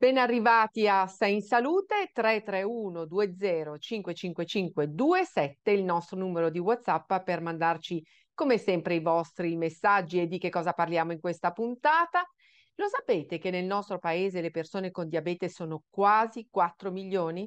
Ben arrivati a Sei in Salute 331 20 555 27, il nostro numero di WhatsApp per mandarci come sempre i vostri messaggi e di che cosa parliamo in questa puntata. Lo sapete che nel nostro paese le persone con diabete sono quasi 4 milioni,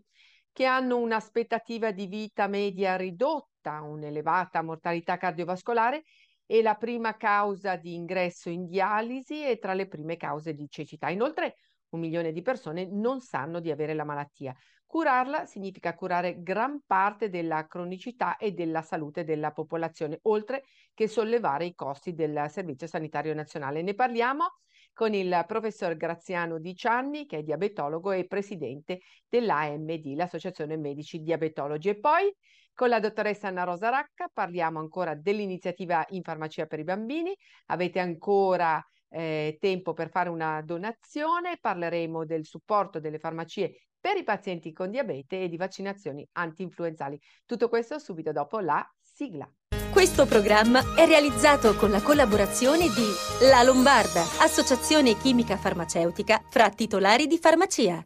che hanno un'aspettativa di vita media ridotta, un'elevata mortalità cardiovascolare e la prima causa di ingresso in dialisi e tra le prime cause di cecità. Inoltre un milione di persone non sanno di avere la malattia. Curarla significa curare gran parte della cronicità e della salute della popolazione, oltre che sollevare i costi del Servizio Sanitario Nazionale. Ne parliamo con il professor Graziano Di Cianni, che è diabetologo e presidente dell'AMD, l'Associazione Medici Diabetologi. E poi con la dottoressa Anna Rosa Racca parliamo ancora dell'iniziativa in farmacia per i bambini. Avete ancora eh, tempo per fare una donazione, parleremo del supporto delle farmacie per i pazienti con diabete e di vaccinazioni anti-influenzali. Tutto questo subito dopo la sigla. Questo programma è realizzato con la collaborazione di La Lombarda, associazione chimica farmaceutica fra titolari di farmacia.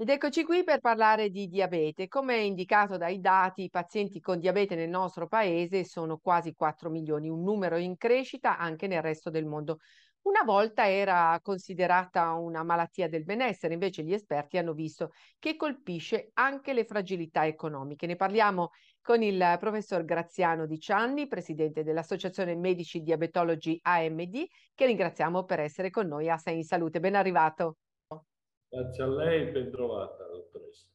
Ed eccoci qui per parlare di diabete. Come indicato dai dati, i pazienti con diabete nel nostro paese sono quasi 4 milioni, un numero in crescita anche nel resto del mondo. Una volta era considerata una malattia del benessere, invece gli esperti hanno visto che colpisce anche le fragilità economiche. Ne parliamo con il professor Graziano Di Cianni, presidente dell'Associazione Medici Diabetologi AMD, che ringraziamo per essere con noi a Sei in Salute. Ben arrivato. Grazie a lei e ben trovata, dottoressa.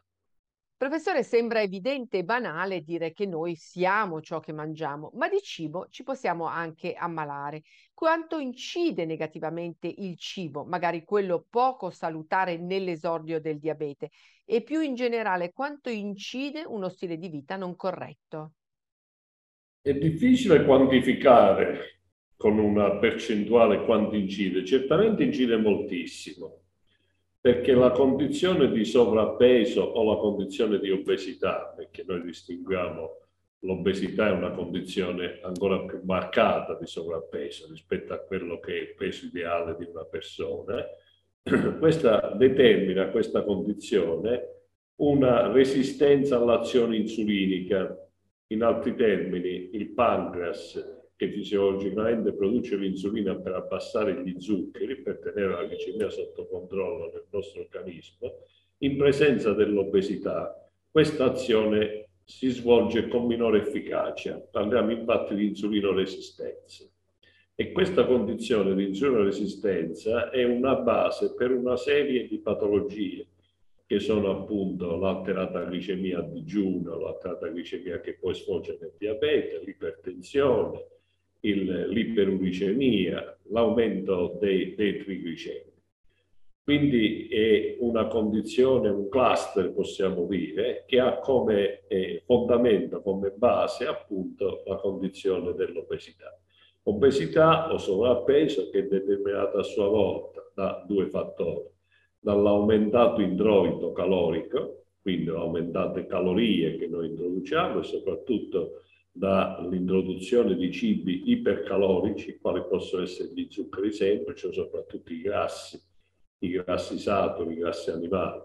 Professore, sembra evidente e banale dire che noi siamo ciò che mangiamo, ma di cibo ci possiamo anche ammalare. Quanto incide negativamente il cibo, magari quello poco salutare nell'esordio del diabete? E più in generale, quanto incide uno stile di vita non corretto? È difficile quantificare con una percentuale quanto incide, certamente incide moltissimo perché la condizione di sovrappeso o la condizione di obesità, perché noi distinguiamo l'obesità è una condizione ancora più marcata di sovrappeso rispetto a quello che è il peso ideale di una persona, questa determina questa condizione una resistenza all'azione insulinica. In altri termini, il pancreas che fisiologicamente produce l'insulina per abbassare gli zuccheri, per tenere la glicemia sotto controllo nel nostro organismo, in presenza dell'obesità, questa azione si svolge con minore efficacia. Parliamo infatti di insulinoresistenza. E questa condizione di insulinoresistenza è una base per una serie di patologie che sono appunto l'alterata glicemia a digiuno, l'alterata glicemia che poi sfocia nel diabete, l'ipertensione, l'iperuricemia, l'aumento dei, dei trigliceridi. Quindi è una condizione, un cluster possiamo dire, che ha come eh, fondamento, come base appunto la condizione dell'obesità. Obesità o sovrappeso che è determinata a sua volta da due fattori, dall'aumentato introito calorico, quindi aumentate calorie che noi introduciamo e soprattutto dall'introduzione di cibi ipercalorici, quali possono essere gli zuccheri semplici o soprattutto i grassi, i grassi saturi, i grassi animali.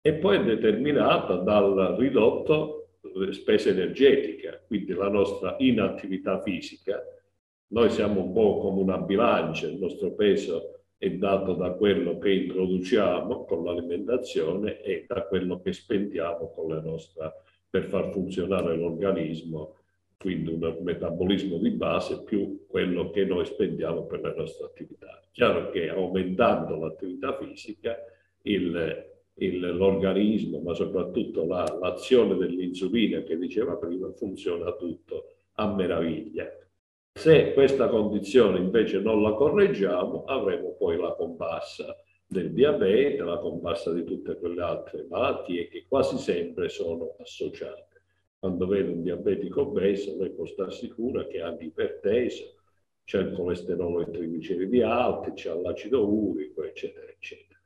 E poi è determinata dal ridotto spesa energetica, quindi la nostra inattività fisica. Noi siamo un po' come una bilancia, il nostro peso è dato da quello che introduciamo con l'alimentazione e da quello che spendiamo con la nostra, per far funzionare l'organismo quindi un metabolismo di base più quello che noi spendiamo per le nostre attività. Chiaro che aumentando l'attività fisica il, il, l'organismo, ma soprattutto la, l'azione dell'insulina che diceva prima, funziona tutto a meraviglia. Se questa condizione invece non la correggiamo, avremo poi la comparsa del diabete, la comparsa di tutte quelle altre malattie che quasi sempre sono associate quando vede un diabetico obeso, lei può stare sicura che ha l'iperteso, c'è il colesterolo e i trigliceridi alti, c'è l'acido urico, eccetera, eccetera.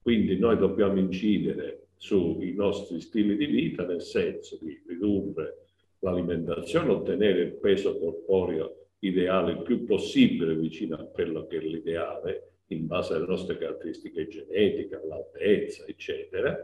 Quindi noi dobbiamo incidere sui nostri stili di vita nel senso di ridurre l'alimentazione, ottenere il peso corporeo ideale il più possibile vicino a quello che è l'ideale in base alle nostre caratteristiche genetiche, all'altezza, eccetera.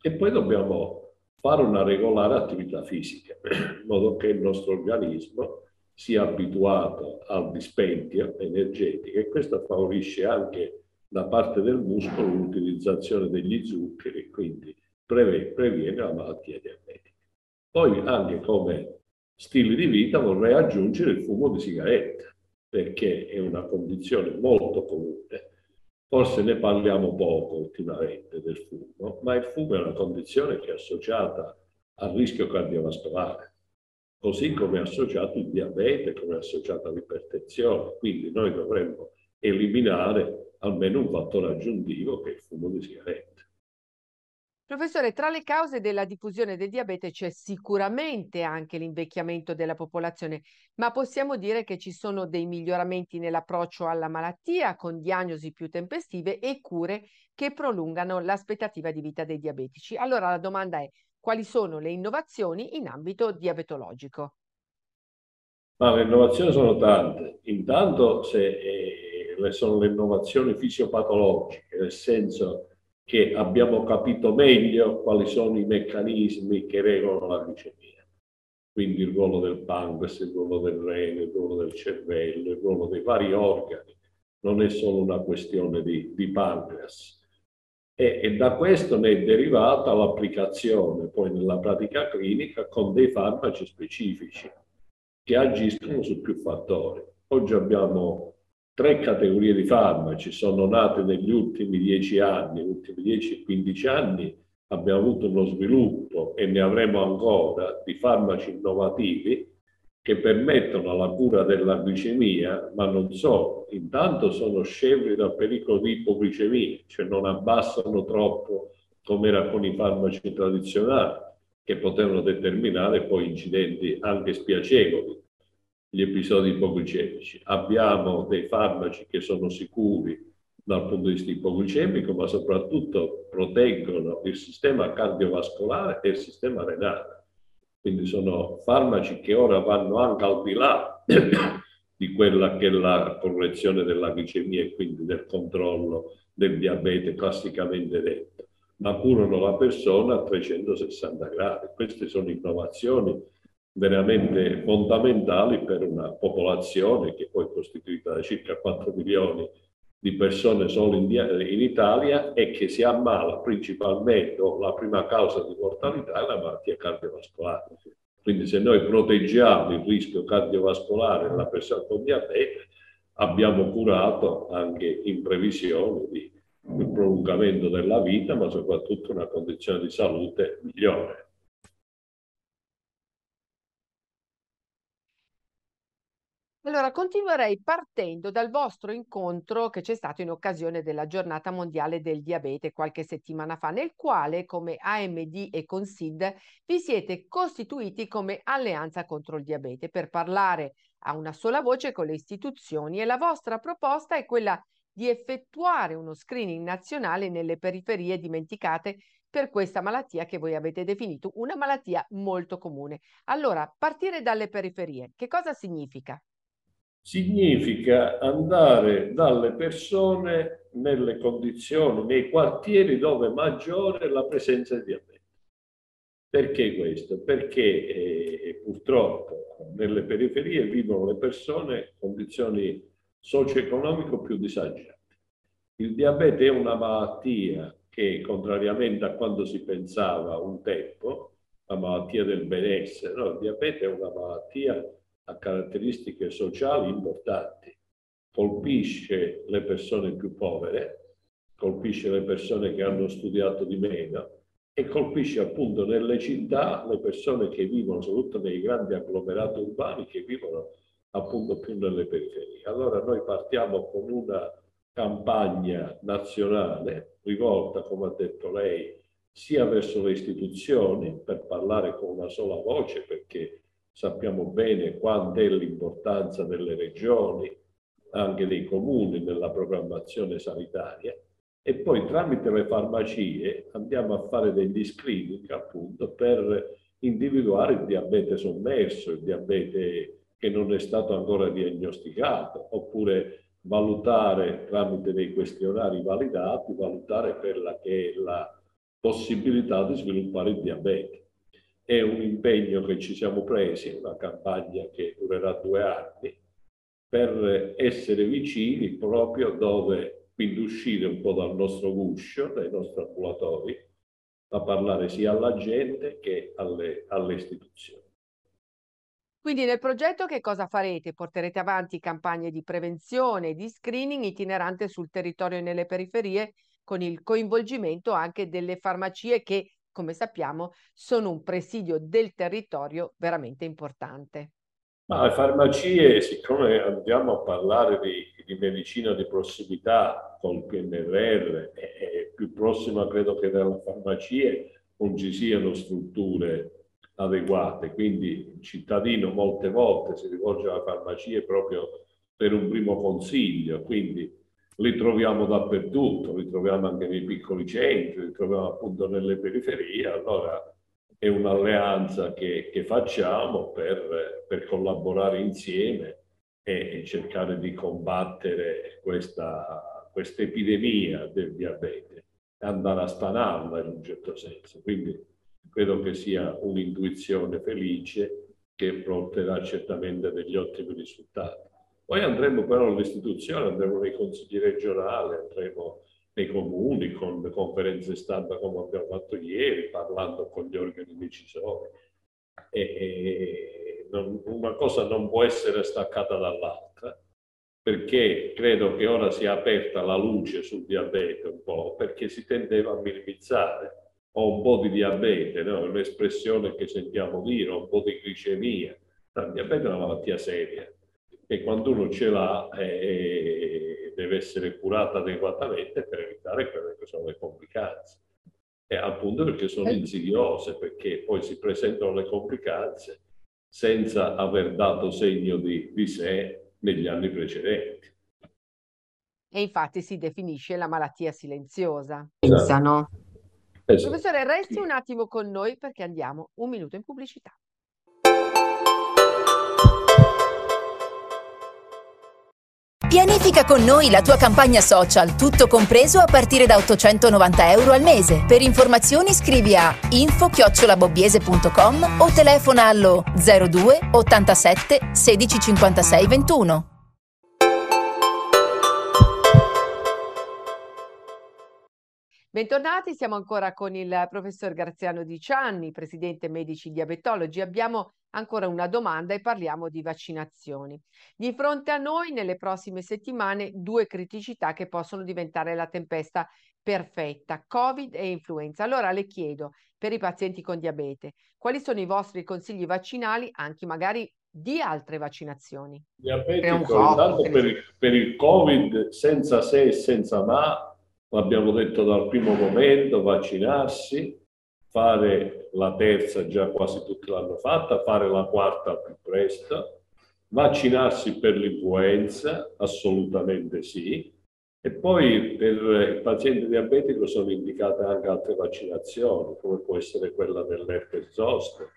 E poi dobbiamo fare una regolare attività fisica, in modo che il nostro organismo sia abituato al dispendio energetico e questo favorisce anche da parte del muscolo l'utilizzazione degli zuccheri e quindi previene la malattia diabetica. Poi anche come stile di vita vorrei aggiungere il fumo di sigaretta, perché è una condizione molto comune. Forse ne parliamo poco ultimamente del fumo, ma il fumo è una condizione che è associata al rischio cardiovascolare, così come è associato il diabete, come è associato all'ipertensione. Quindi noi dovremmo eliminare almeno un fattore aggiuntivo che è il fumo di sigaretta. Professore, tra le cause della diffusione del diabete c'è sicuramente anche l'invecchiamento della popolazione, ma possiamo dire che ci sono dei miglioramenti nell'approccio alla malattia con diagnosi più tempestive e cure che prolungano l'aspettativa di vita dei diabetici. Allora la domanda è quali sono le innovazioni in ambito diabetologico? Ma le innovazioni sono tante. Intanto se, eh, sono le innovazioni fisiopatologiche, nel senso che abbiamo capito meglio quali sono i meccanismi che regolano la glicemia. Quindi il ruolo del pancreas, il ruolo del rene, il ruolo del cervello, il ruolo dei vari organi. Non è solo una questione di, di pancreas. E, e, da questo ne è derivata l'applicazione poi nella pratica clinica con dei farmaci specifici che agiscono su più fattori. Oggi abbiamo tre categorie di farmaci sono nate negli ultimi dieci anni, negli ultimi 10-15 anni abbiamo avuto uno sviluppo e ne avremo ancora di farmaci innovativi che permettono la cura della glicemia, ma non solo, intanto sono scevri dal pericolo di ipoglicemia, cioè non abbassano troppo come era con i farmaci tradizionali, che potevano determinare poi incidenti anche spiacevoli gli episodi ipoglicemici. Abbiamo dei farmaci che sono sicuri dal punto di vista ipoglicemico, ma soprattutto proteggono il sistema cardiovascolare e il sistema renale. Quindi sono farmaci che ora vanno anche al di là di quella che è la correzione della glicemia e quindi del controllo del diabete classicamente detto, ma curano la persona a 360 gradi. Queste sono innovazioni veramente fondamentali per una popolazione che poi è costituita da circa 4 milioni di persone solo in, in Italia e che si ammala principalmente, la prima causa di mortalità è la malattia cardiovascolare. Quindi se noi proteggiamo il rischio cardiovascolare della persona con diabete, abbiamo curato anche in previsione di il prolungamento della vita, ma soprattutto una condizione di salute migliore. Allora, continuerei partendo dal vostro incontro che c'è stato in occasione della giornata mondiale del diabete qualche settimana fa, nel quale come AMD e Consid vi siete costituiti come alleanza contro il diabete per parlare a una sola voce con le istituzioni e la vostra proposta è quella di effettuare uno screening nazionale nelle periferie dimenticate per questa malattia che voi avete definito una malattia molto comune. Allora, partire dalle periferie, che cosa significa? Significa andare dalle persone nelle condizioni, nei quartieri dove è maggiore la presenza di diabete. Perché questo? Perché eh, purtroppo nelle periferie vivono le persone in condizioni socio-economiche più disagiate. Il diabete è una malattia che, contrariamente a quando si pensava un tempo, la malattia del benessere, no, il diabete è una malattia ha caratteristiche sociali importanti, colpisce le persone più povere, colpisce le persone che hanno studiato di meno e colpisce appunto nelle città le persone che vivono, soprattutto nei grandi agglomerati urbani, che vivono appunto più nelle periferie. Allora noi partiamo con una campagna nazionale rivolta, come ha detto lei, sia verso le istituzioni per parlare con una sola voce, perché Sappiamo bene quanta è l'importanza delle regioni, anche dei comuni nella programmazione sanitaria e poi tramite le farmacie andiamo a fare degli screening appunto per individuare il diabete sommerso, il diabete che non è stato ancora diagnosticato, oppure valutare tramite dei questionari validati, valutare quella che è la possibilità di sviluppare il diabete. È un impegno che ci siamo presi, una campagna che durerà due anni, per essere vicini proprio dove, quindi uscire un po' dal nostro guscio, dai nostri ambulatori, a parlare sia alla gente che alle, alle istituzioni. Quindi nel progetto che cosa farete? Porterete avanti campagne di prevenzione e di screening itinerante sul territorio e nelle periferie con il coinvolgimento anche delle farmacie che, come sappiamo, sono un presidio del territorio veramente importante. Ma le farmacie, siccome andiamo a parlare di, di medicina di prossimità col PNRR, è, più prossima credo che dalle farmacie non ci siano strutture adeguate, quindi il cittadino molte volte si rivolge alla farmacia proprio per un primo consiglio, quindi li troviamo dappertutto, li troviamo anche nei piccoli centri, li troviamo appunto nelle periferie, allora è un'alleanza che, che facciamo per, per, collaborare insieme e, e, cercare di combattere questa, epidemia del diabete e andare a stanarla in un certo senso. Quindi credo che sia un'intuizione felice che porterà certamente degli ottimi risultati. Poi andremo però all'istituzione, andremo nei consigli regionali, andremo nei comuni, con conferenze stampa come abbiamo fatto ieri, parlando con gli organi decisori. E non, una cosa non può essere staccata dall'altra, perché credo che ora sia aperta la luce sul diabete un po', perché si tendeva a minimizzare. Ho un po' di diabete, no? è un'espressione che sentiamo dire, ho un po' di glicemia. Il diabete è una malattia seria e quando uno ce l'ha eh, deve essere curata adeguatamente per evitare quelle che sono le complicanze. E appunto perché sono eh. insidiose, perché poi si presentano le complicanze senza aver dato segno di, di sé negli anni precedenti. E infatti si definisce la malattia silenziosa. Pensano. Esatto. Professore, resti un attimo con noi perché andiamo un minuto in pubblicità. Pianifica con noi la tua campagna social, tutto compreso a partire da 890 euro al mese. Per informazioni scrivi a info-bobbiese.com o telefona allo 02 87 16 56 21. Bentornati, siamo ancora con il professor Graziano Di Cianni, presidente Medici Diabetologi. Abbiamo ancora una domanda e parliamo di vaccinazioni. Di fronte a noi nelle prossime settimane due criticità che possono diventare la tempesta perfetta, Covid e influenza. Allora le chiedo, per i pazienti con diabete, quali sono i vostri consigli vaccinali, anche magari di altre vaccinazioni? Diabetico, intanto per il, per il Covid, senza se e senza ma, l'abbiamo detto dal primo momento, vaccinarsi, fare la terza, già quasi tutti l'hanno fatta, fare la quarta più presto, vaccinarsi per l'influenza, assolutamente sì, e poi per il paziente diabetico sono indicate anche altre vaccinazioni, come può essere quella dell'herpes zoster,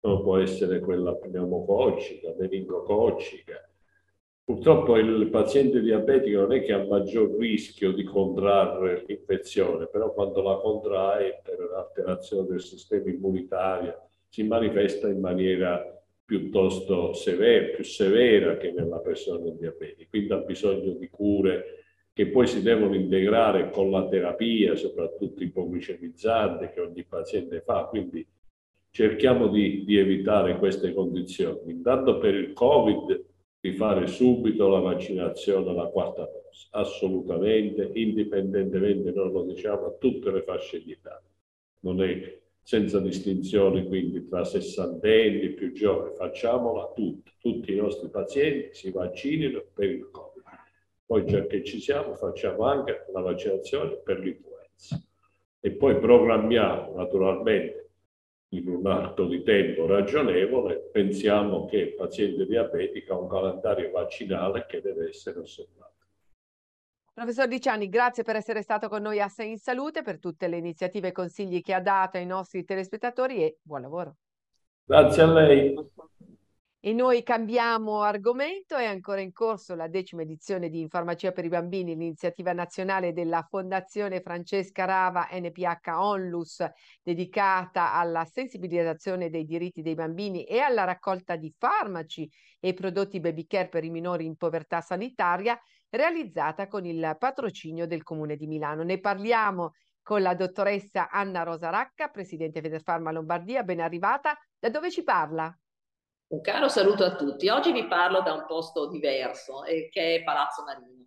come può essere quella pneumococcica, meningococcica, Purtroppo il paziente diabetico non è che ha maggior rischio di contrarre l'infezione, però quando la contrae per alterazione del sistema immunitario si manifesta in maniera piuttosto severa, più severa che nella persona diabetica, quindi ha bisogno di cure che poi si devono integrare con la terapia, soprattutto ipoglicemizzante che ogni paziente fa, quindi cerchiamo di, di evitare queste condizioni. Intanto per il Covid di fare subito la vaccinazione alla quarta dose, assolutamente, indipendentemente, noi lo diciamo, a tutte le fasce di età. Non è senza distinzione quindi tra sessantenni e più giovani, facciamola tutti, tutti i nostri pazienti si vaccinino per il Covid. Poi già che ci siamo facciamo anche la vaccinazione per l'influenza e poi programmiamo naturalmente in un arco di tempo ragionevole, pensiamo che il paziente diabetico ha un calendario vaccinale che deve essere osservato. Professor Diciani, grazie per essere stato con noi a Sei in Salute, per tutte le iniziative e consigli che ha dato ai nostri telespettatori e buon lavoro. Grazie a lei. E noi cambiamo argomento, è ancora in corso la decima edizione di Farmacia per i bambini, l'iniziativa nazionale della Fondazione Francesca Rava NPH Onlus, dedicata alla sensibilizzazione dei diritti dei bambini e alla raccolta di farmaci e prodotti baby care per i minori in povertà sanitaria, realizzata con il patrocinio del Comune di Milano. Ne parliamo con la dottoressa Anna Rosa Racca, presidente Federfarma Lombardia, ben arrivata. Da dove ci parla? Un caro saluto a tutti. Oggi vi parlo da un posto diverso, eh, che è Palazzo Marino,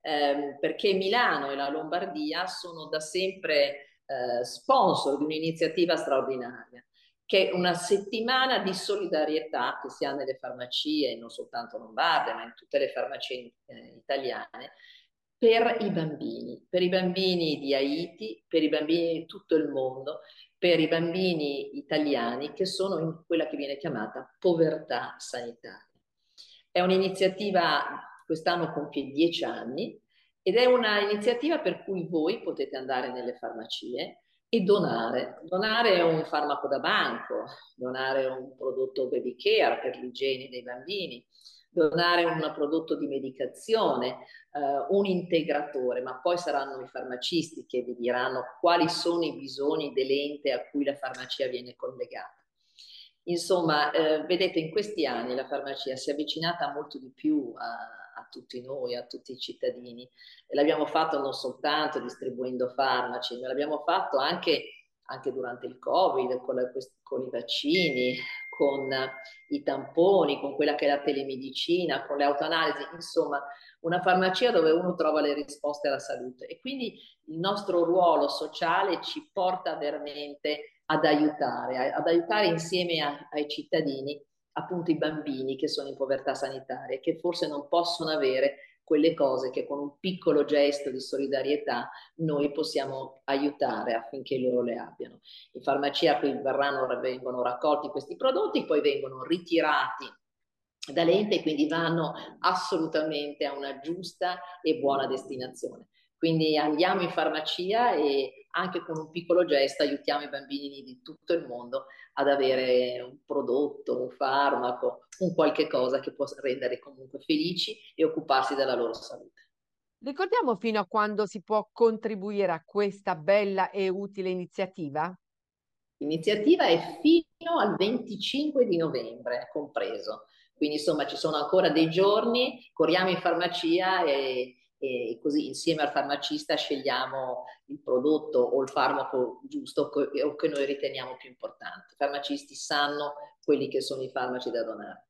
eh, perché Milano e la Lombardia sono da sempre eh, sponsor di un'iniziativa straordinaria, che è una settimana di solidarietà che si ha nelle farmacie, non soltanto lombarde, ma in tutte le farmacie eh, italiane, per i bambini, per i bambini di Haiti, per i bambini di tutto il mondo, per i bambini italiani che sono in quella che viene chiamata povertà sanitaria. È un'iniziativa, quest'anno compie dieci anni, ed è un'iniziativa per cui voi potete andare nelle farmacie e donare. Donare un farmaco da banco, donare un prodotto baby care per l'igiene dei bambini, donare un prodotto di medicazione, eh, un integratore, ma poi saranno i farmacisti che vi diranno quali sono i bisogni dell'ente a cui la farmacia viene collegata. Insomma, eh, vedete, in questi anni la farmacia si è avvicinata molto di più a, a tutti noi, a tutti i cittadini. E l'abbiamo fatto non soltanto distribuendo farmaci, ma l'abbiamo fatto anche, anche durante il Covid, con, la, con i vaccini, con i tamponi, con quella che è la telemedicina, con le autoanalisi, insomma una farmacia dove uno trova le risposte alla salute. E quindi il nostro ruolo sociale ci porta veramente ad aiutare, ad aiutare insieme a, ai cittadini appunto i bambini che sono in povertà sanitaria, che forse non possono avere quelle cose che con un piccolo gesto di solidarietà noi possiamo aiutare affinché loro le abbiano. In farmacia qui verranno, vengono raccolti questi prodotti, poi vengono ritirati dall'ente e quindi vanno assolutamente a una giusta e buona destinazione. Quindi andiamo in farmacia e anche con un piccolo gesto aiutiamo i bambini di tutto il mondo ad avere un prodotto, un farmaco, un qualche cosa che può rendere comunque felici e occuparsi della loro salute. Ricordiamo fino a quando si può contribuire a questa bella e utile iniziativa? L'iniziativa è fino al 25 di novembre, compreso. Quindi insomma ci sono ancora dei giorni, corriamo in farmacia e e così insieme al farmacista scegliamo il prodotto o il farmaco giusto o che noi riteniamo più importante. I farmacisti sanno quelli che sono i farmaci da donare.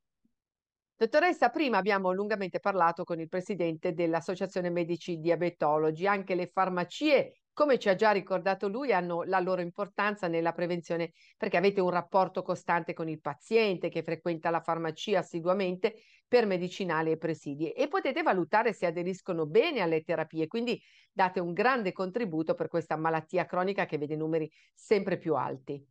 Dottoressa, prima abbiamo lungamente parlato con il presidente dell'Associazione Medici Diabetologi. Anche le farmacie come ci ha già ricordato lui, hanno la loro importanza nella prevenzione perché avete un rapporto costante con il paziente che frequenta la farmacia assiduamente per medicinali e presidi e potete valutare se aderiscono bene alle terapie, quindi date un grande contributo per questa malattia cronica che vede numeri sempre più alti.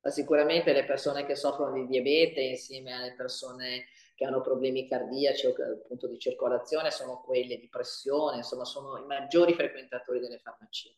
Sicuramente le persone che soffrono di diabete insieme alle persone che hanno problemi cardiaci o appunto di circolazione sono quelle di pressione, insomma sono i maggiori frequentatori delle farmacie.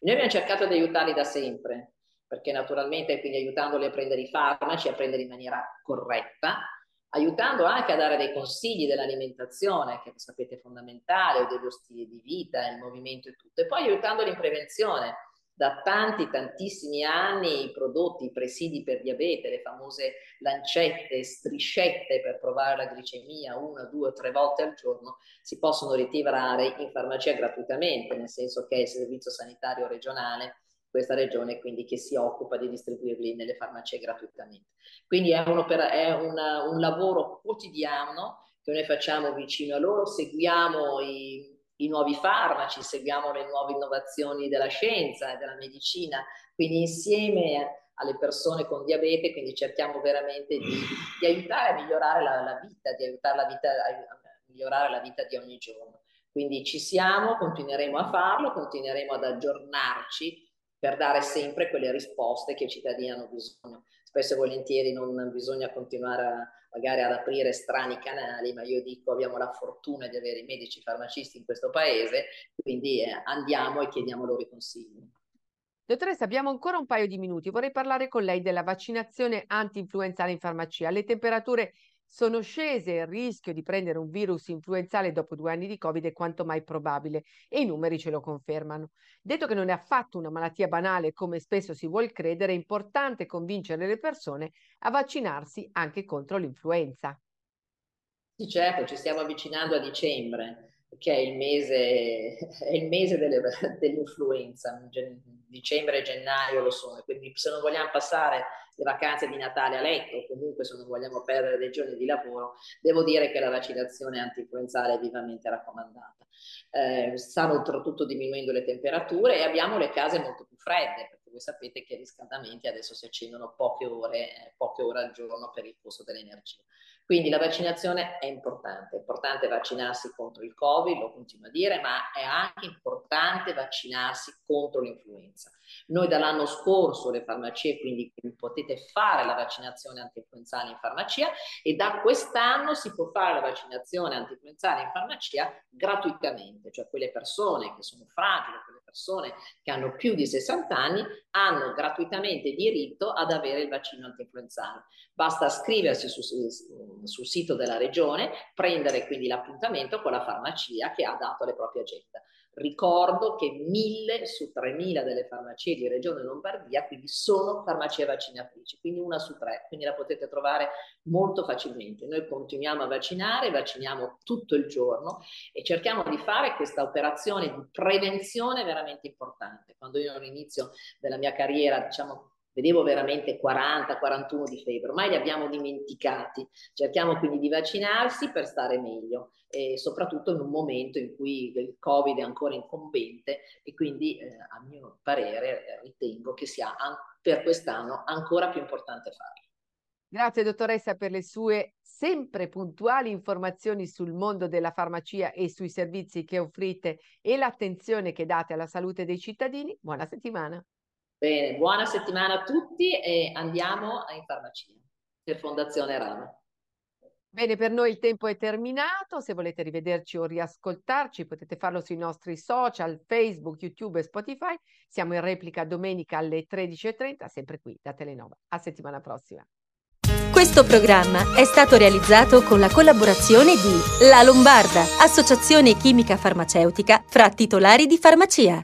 Noi abbiamo cercato di aiutarli da sempre, perché naturalmente quindi aiutandoli a prendere i farmaci, a prendere in maniera corretta, aiutando anche a dare dei consigli dell'alimentazione, che sapete è fondamentale, o dello stile di vita, il movimento e tutto, e poi aiutandoli in prevenzione, da tanti, tantissimi anni i prodotti, i presidi per diabete, le famose lancette, striscette per provare la glicemia una, due tre volte al giorno, si possono ritirare in farmacia gratuitamente, nel senso che è il servizio sanitario regionale questa regione quindi che si occupa di distribuirli nelle farmacie gratuitamente. Quindi è, è una, un lavoro quotidiano che noi facciamo vicino a loro, seguiamo i i nuovi farmaci, seguiamo le nuove innovazioni della scienza e della medicina, quindi insieme alle persone con diabete, quindi cerchiamo veramente di, di aiutare a migliorare la, la, vita, di aiutare la vita, a migliorare la vita di ogni giorno. Quindi ci siamo, continueremo a farlo, continueremo ad aggiornarci per dare sempre quelle risposte che i cittadini hanno bisogno. Spesso e volentieri non bisogna continuare a, magari ad aprire strani canali, ma io dico abbiamo la fortuna di avere i medici farmacisti in questo paese, quindi eh, andiamo e chiediamo loro i consigli. Dottoressa, abbiamo ancora un paio di minuti. Vorrei parlare con lei della vaccinazione anti-influenzale in farmacia. Le temperature sono scese, il rischio di prendere un virus influenzale dopo due anni di Covid è quanto mai probabile e i numeri ce lo confermano. Detto che non è affatto una malattia banale come spesso si vuol credere, è importante convincere le persone a vaccinarsi anche contro l'influenza. Sì, certo, ci stiamo avvicinando a dicembre che è il mese, è il mese delle, dell'influenza, dicembre e gennaio lo sono, quindi se non vogliamo passare le vacanze di Natale a letto o comunque se non vogliamo perdere dei giorni di lavoro, devo dire che la vaccinazione antinfluenzale è vivamente raccomandata. Eh, stanno oltretutto diminuendo le temperature e abbiamo le case molto più fredde, perché voi sapete che i riscaldamenti adesso si accendono poche ore, eh, poche ore al giorno per il costo dell'energia. Quindi la vaccinazione è importante, è importante vaccinarsi contro il Covid, lo continuo a dire, ma è anche importante vaccinarsi contro l'influenza. Noi dall'anno scorso le farmacie, quindi potete fare la vaccinazione antinfluenzale in farmacia e da quest'anno si può fare la vaccinazione antinfluenzale in farmacia gratuitamente, cioè quelle persone che sono fragili, quelle persone che hanno più di 60 anni hanno gratuitamente diritto ad avere il vaccino antinfluenzale. Basta iscriversi su, sul sito della regione, prendere quindi l'appuntamento con la farmacia che ha dato le proprie agende. Ricordo che 1000 su 3000 delle farmacie di Regione Lombardia quindi sono farmacie vaccinatrici, quindi una su tre, quindi la potete trovare molto facilmente. Noi continuiamo a vaccinare, vacciniamo tutto il giorno e cerchiamo di fare questa operazione di prevenzione veramente importante. Quando io all'inizio della mia carriera, diciamo, vedevo veramente 40-41 di febbre, ormai li abbiamo dimenticati. Cerchiamo quindi di vaccinarsi per stare meglio e soprattutto in un momento in cui il Covid è ancora incombente e quindi eh, a mio parere eh, ritengo che sia an- per quest'anno ancora più importante farlo. Grazie dottoressa per le sue sempre puntuali informazioni sul mondo della farmacia e sui servizi che offrite e l'attenzione che date alla salute dei cittadini. Buona settimana. Bene, buona settimana a tutti e andiamo in farmacia per Fondazione Rama. Bene, per noi il tempo è terminato. Se volete rivederci o riascoltarci, potete farlo sui nostri social, Facebook, YouTube e Spotify. Siamo in replica domenica alle 13.30, sempre qui da Telenova. A settimana prossima. Questo programma è stato realizzato con la collaborazione di La Lombarda, associazione chimica farmaceutica fra titolari di farmacia.